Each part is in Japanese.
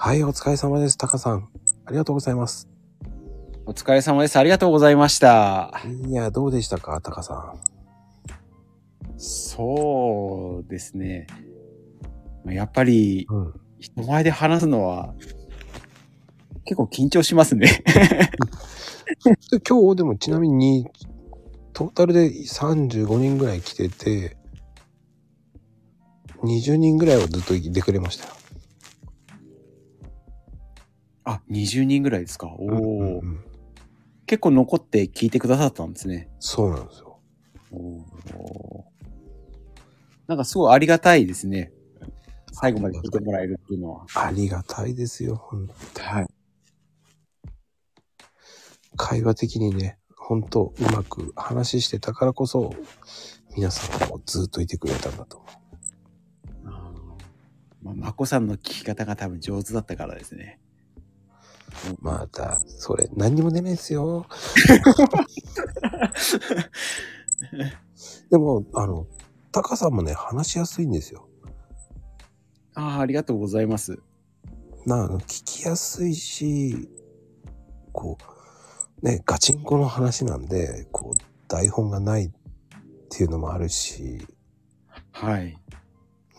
はい、お疲れ様です、タカさん。ありがとうございます。お疲れ様です。ありがとうございました。いや、どうでしたか、タカさん。そうですね。やっぱりうん。人前で話すのは結構緊張しますね。で今日でもちなみに、トータルで35人ぐらい来てて、20人ぐらいはずっといてくれましたよ。あ、20人ぐらいですか？おお、うんうんうん結構残って聞いてくださったんですね。そうなんですよ。おーなんかすごいありがたいですね。最後まで聞いてもらえるっていうのは。ありがたいですよ。ほんはい。会話的にね、本当うまく話してたからこそ、皆さんもずっといてくれたんだと思う。まあ、まこさんの聞き方が多分上手だったからですね。また、それ、何にも出ないですよ。でも、あの、タカさんもね、話しやすいんですよ。ああ、ありがとうございます。なあの、聞きやすいし、こう、ね、ガチンコの話なんで、こう、台本がないっていうのもあるし、はい。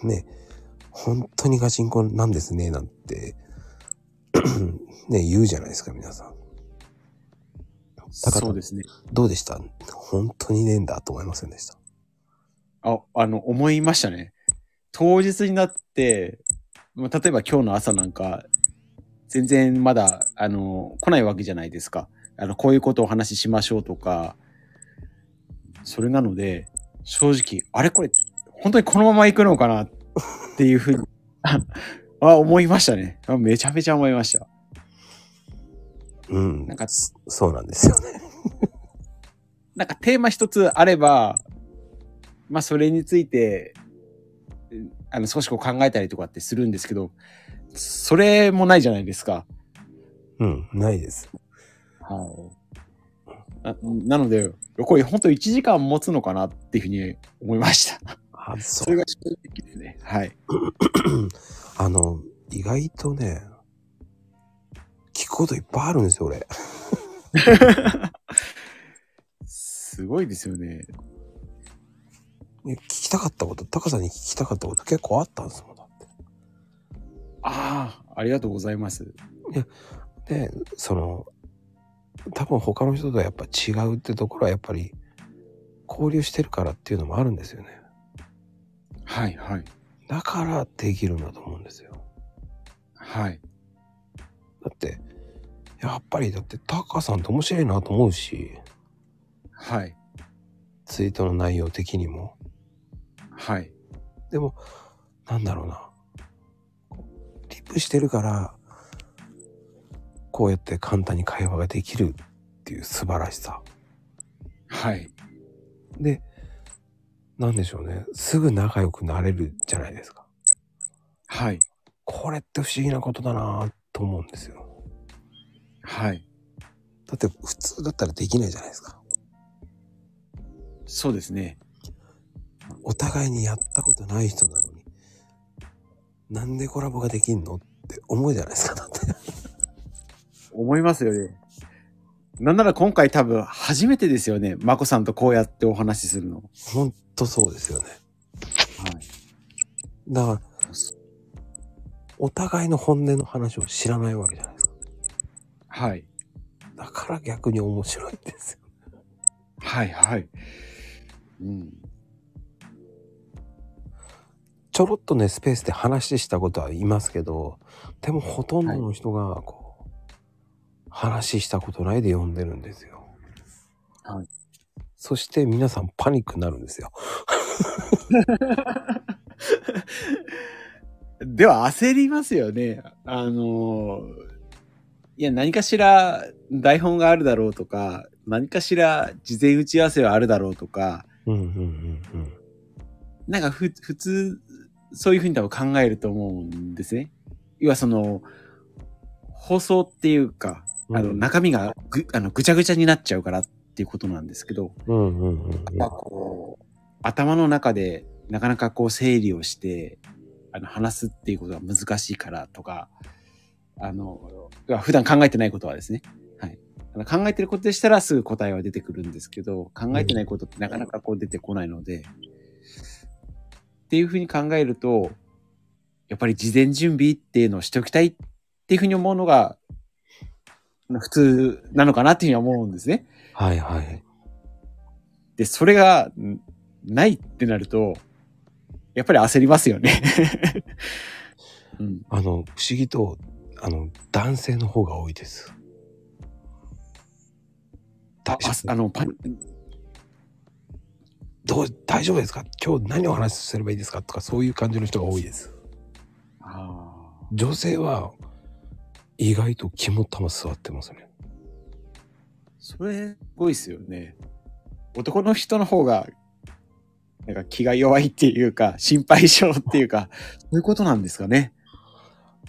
ね、本当にガチンコなんですね、なんて、ね、言うじゃないですか、皆さん。そうですね。どうでした？本当にねえんだと思いませんでした。あ、あの、思いましたね。当日になって、まあ、例えば今日の朝なんか、全然まだ、あの、来ないわけじゃないですか。あの、こういうことをお話ししましょうとか、それなので、正直、あれこれ、本当にこのまま行くのかなっていうふうに、あ、思いましたね。あめちゃめちゃ思いました。うんなん。か、そうなんですよね。なんかテーマ一つあれば、まあそれについて、うんあの少しこう考えたりとかってするんですけど、それもないじゃないですか。うん、ないです。はい。ななので、これ本当1時間持つのかなっていうふうに思いました。あ、そそれが正直ですね。はい。あの、意外とね、聞くこといっぱいあるんですよ、俺。すごいですよね。ね聞きたかったこと、タカさんに聞きたかったこと結構あったんですもん、だって。ああ、ありがとうございます。で、その、多分他の人とはやっぱ違うってところはやっぱり交流してるからっていうのもあるんですよね。はい、はい。だからできるんだと思うんですよ。はい。だって、やっぱりだってタカさんって面白いなと思うし、はい。ツイートの内容的にも。はい。でも、なんだろうな。リプしてるから、こうやって簡単に会話ができるっていう素晴らしさ。はい。で、なんでしょうね。すぐ仲良くなれるじゃないですか。はい。これって不思議なことだなと思うんですよ。はい。だって普通だったらできないじゃないですか。そうですね。お互いにやったことない人なのに、なんでコラボができんのって思うじゃないですか。だって。思いますよね。なんなら今回多分初めてですよね。まこさんとこうやってお話しするの。ほんとそうですよね。はい。だから、お互いの本音の話を知らないわけじゃないですか。はい。だから逆に面白いんですよ。はい。はい。うん。ちょろっとね、スペースで話したことはいますけど、でもほとんどの人が、こう、話したことないで読んでるんですよ。はい。そして皆さんパニックになるんですよ。では焦りますよね。あの、いや、何かしら台本があるだろうとか、何かしら事前打ち合わせはあるだろうとか、うんうんうんうん。なんかふ普通、そういうふうに多分考えると思うんですね。要はその、放送っていうか、あの、うん中身がぐあのぐちゃぐちゃになっちゃうからっていうことなんですけど、うんうんうんうん。まあこう頭の中でなかなかこう整理をして、あの、話すっていうことが難しいからとか、あの、普段考えてないことはですね。はい。考えてることでしたらすぐ答えは出てくるんですけど、考えてないことってなかなかこう出てこないので、っていうふうに考えると、やっぱり事前準備っていうのをしておきたいっていうふうに思うのが、普通なのかなっていうふうに思うんですね。はいはい。で、それがんないってなると、やっぱり焦りますよね。うん。あの、不思議と、あの、男性の方が多いです。ああの、パン、どう大丈夫ですか？今日何をお話しすればいいですか？とかそういう感じの人が多いです。女性は意外と肝っ玉座ってますね。それ、すごいですよね。男の人の方が、なんか気が弱いっていうか、心配性っていうか、そういうことなんですかね。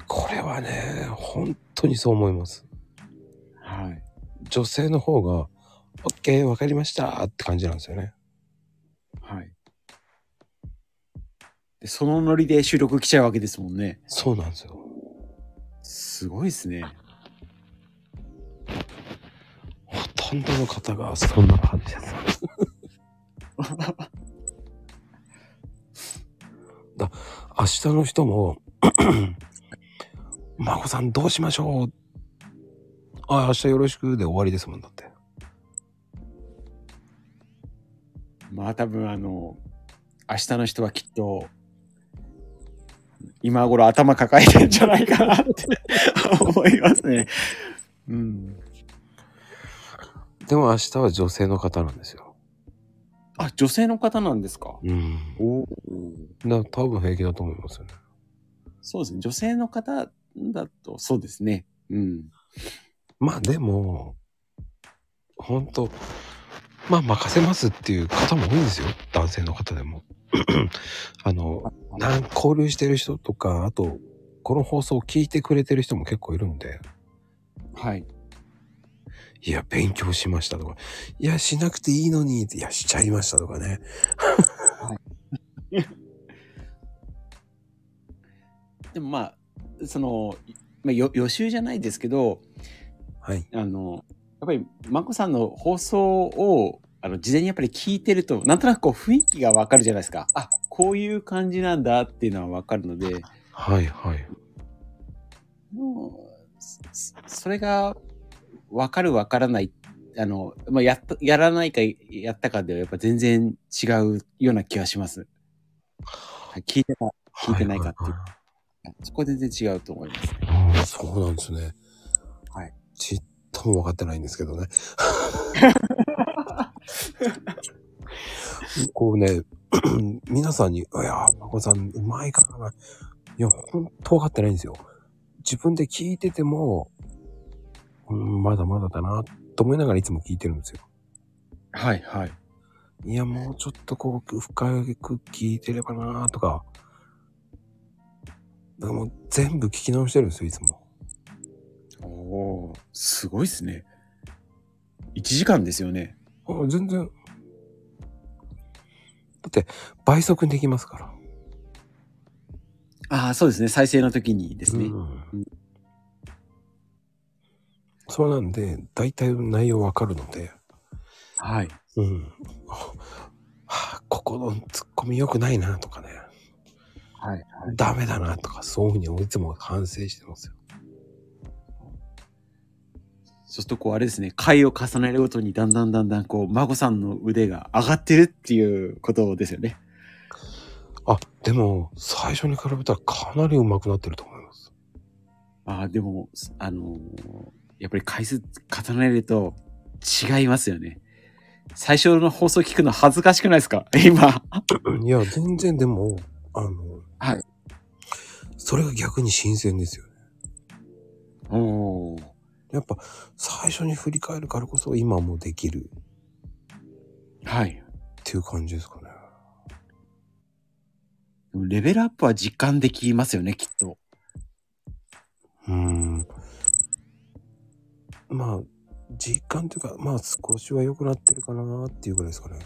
これはね、本当にそう思います。はい。女性の方が、OK、わかりましたって感じなんですよね。はい。で、そのノリで収録来ちゃうわけですもんね。そうなんですよ。すごいですね。ほとんどの方がそんな感じです。明日の人も、孫さんどうしましょう？あ、明日よろしくで終わりですもんだって。まあ多分あの、明日の人はきっと、今頃頭抱えてんじゃないかなって思いますね。うん。でも明日は女性の方なんですよ。あ、女性の方なんですか？うん。おだ多分平気だと思いますよね。そうですね。女性の方だと、そうですね。うん。まあでも、本当まあ任せますっていう方も多いんですよ。男性の方でも。あの、なん交流してる人とか、あと、この放送を聞いてくれてる人も結構いるんで、はい。いや、勉強しましたとか、いや、しなくていいのに、いや、しちゃいましたとかね。でもまあ、その、まあ、よ予習じゃないですけど、はい。あの、やっぱり、まこさんの放送を、あの、事前にやっぱり聞いてると、なんとなくこう雰囲気がわかるじゃないですか。あ、こういう感じなんだっていうのはわかるので、はい、はい。もうそそれがわかるわからない、あの、まあ、やった、やらないかやったかではやっぱ全然違うような気がします。はい聞いてた、聞いてないかっていう。はそこは全然違うと思いますね。いはいはいそうなんですね。はい。ちっとも分かってないんですけどね。こうね、皆さんに、いや、まこさん、うまいからな。いや、ほんと分かってないんですよ。自分で聞いてても、うん、まだまだだな、と思いながらいつも聞いてるんですよ。はい、はい。いや、もうちょっとこう、深く聞いてればな、とか。だからもう全部聞き直してるんですよ、いつも。おすごいですね。1時間ですよね。あ全然。だって、倍速にできますから。ああ、そうですね。再生の時にですね。うんそうなんで、大体内容わかるので、はい。うん。はあ、ここのツッコミ良くないなとかね、はい。ダメだなとか、そういうふうにいつも反省してますよ。そうすると、こう、あれですね。回を重ねるごとに、だんだんだんだん、こう、孫さんの腕が上がってるっていうことですよね。あ、でも、最初に比べたらかなり上手くなってると思います。ああ、でも、あのーやっぱり回数重ねると違いますよね。最初の放送聞くの恥ずかしくないですか？今。いや、全然でも、あの、はい。それが逆に新鮮ですよね。おーやっぱ、最初に振り返るからこそ今もできるはい。っていう感じですかね。でもレベルアップは実感できますよね、きっと。うーん。まあ、実感というか、まあ少しは良くなってるかなっていうぐらいですかね。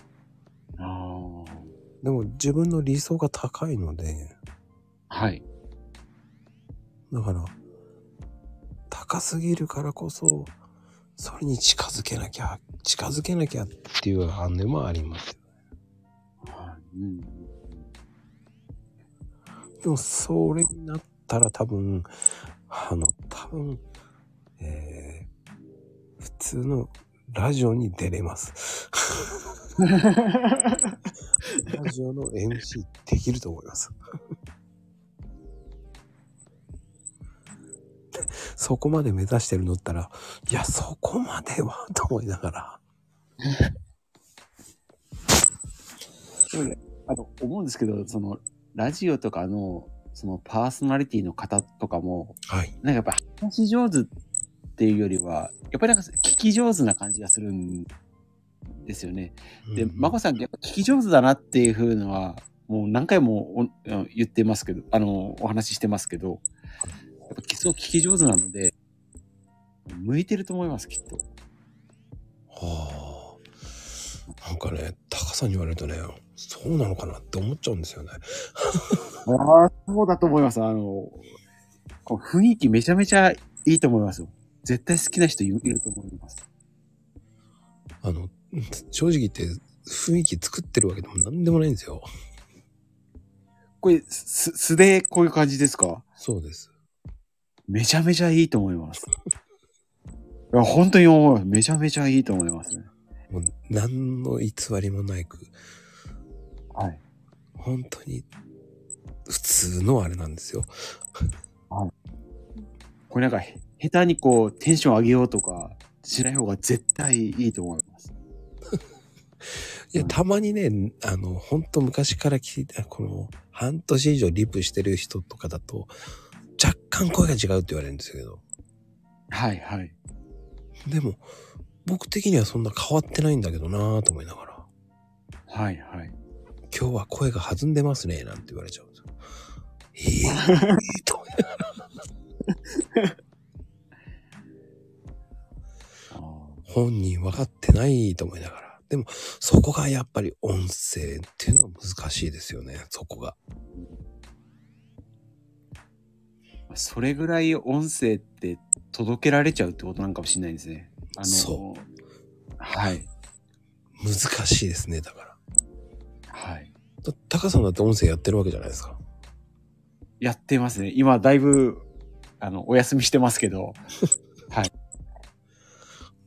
あでも自分の理想が高いので、あ。はい。だから、高すぎるからこそ、それに近づけなきゃ、近づけなきゃっていう反応もあります。うん。でも、それになったら多分、あの、多分、えー、普通のラジオに出れます。ラジオの MC できると思います。そこまで目指してるのったら、いや、そこまでは、と思いながら。でもね、あの、思うんですけど、その、ラジオとかの、そのパーソナリティの方とかも、はい。なんかやっぱ話し上手っていうよりは、やっぱりなんか聞き上手な感じがするんですよね。で、うんまこさんやっぱ聞き上手だなっていう風のは、もう何回もお言ってますけど、あの、お話ししてますけど、やっぱすごく聞き上手なので、向いてると思います、きっと。はあ。なんかね、高さんに言われるとね、そうなのかなって思っちゃうんですよね。ああ、そうだと思います。あの、こう雰囲気めちゃめちゃいいと思いますよ。絶対好きな人いいると思います。あの、正直言って雰囲気作ってるわけでもなんでもないんですよ。これ、す、素でこういう感じですか？そうです。めちゃめちゃいいと思います。いや、本当に思います。めちゃめちゃいいと思いますね。もう何の偽りもないく、はい。本当に普通のあれなんですよ。これなんか、へ下手にこう、テンション上げようとかしない方が絶対いいと思います。いや、うんたまにね、あの、本当昔から聞いた、この、半年以上リプしてる人とかだと、若干声が違うって言われるんですけど、はい、はい。でも、僕的にはそんな変わってないんだけどなぁと思いながら、はい、はい。今日は声が弾んでますね、なんて言われちゃうんですよ。ええいいと思いながら 本人分かってないと思いながら。でも、そこがやっぱり音声っていうのは難しいですよね、そこが。それぐらい音声って届けられちゃうってことなんかもしれないですね。あの、そはい。難しいですね、だから。はい。だタカさんだって音声やってるわけじゃないですか。やってますね。今、だいぶ、あの、お休みしてますけど、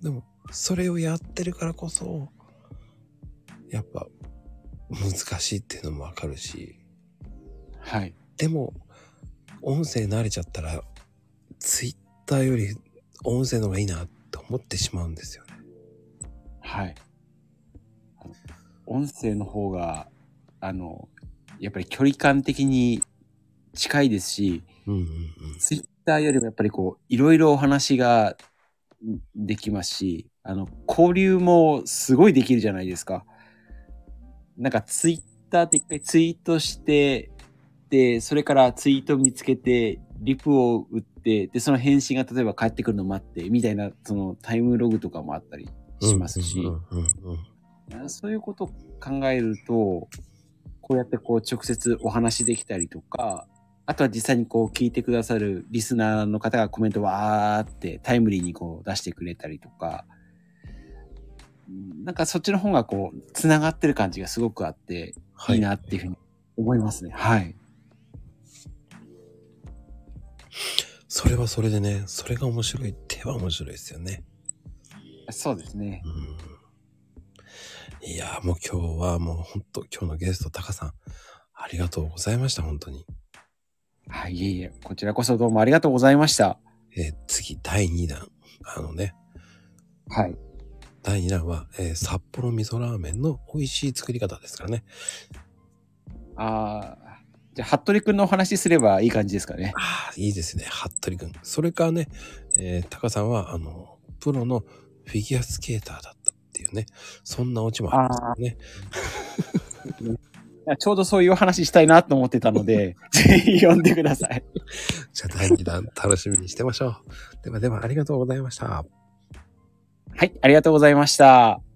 でも、それをやってるからこそ、やっぱ、難しいっていうのもわかるし、はい。でも、音声慣れちゃったら、ツイッターより音声の方がいいなって思ってしまうんですよね。はい。音声の方が、あの、やっぱり距離感的に近いですし、うんうんうん。ツイッターよりもやっぱりこう、いろいろお話がんできますし、あの、交流もすごいできるじゃないですか。なんかツイッターって一回ツイートして、で、それからツイート見つけて、リプを打って、で、その返信が例えば返ってくるのを待って、みたいな、そのタイムログとかもあったりしますし、そういうことを考えると、こうやってこう直接お話できたりとか、あとは実際にこう聞いてくださるリスナーの方がコメントわーってタイムリーにこう出してくれたりとか、うんなんかそっちの方がこう、つながってる感じがすごくあって、はいいなっていうふうに思いますね。はい。それはそれでね、それが面白いっては面白いですよね。そうですね。うん。いやーもう今日はもう本当今日のゲストタカさん、ありがとうございました、本当に。はい、いえいえ、こちらこそどうもありがとうございました。えー次、第2弾。あのね、はい。第2弾は、えー札幌味噌ラーメンの美味しい作り方ですからね。あーじゃあ、服部くんのお話しすればいい感じですかね。ああ、いいですね、服部くん。それからね、えータカさんは、あの、プロのフィギュアスケーターだったっていうね、そんなオチもありますよね。ちょうどそういうお話したいなと思ってたので、ぜひ読んでください。じゃあ第2弾楽しみにしてましょう。ではではありがとうございました。はい、ありがとうございました。